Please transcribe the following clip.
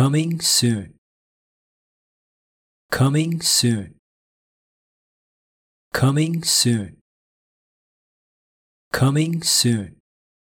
Coming soon. Coming soon. Coming soon. Coming soon.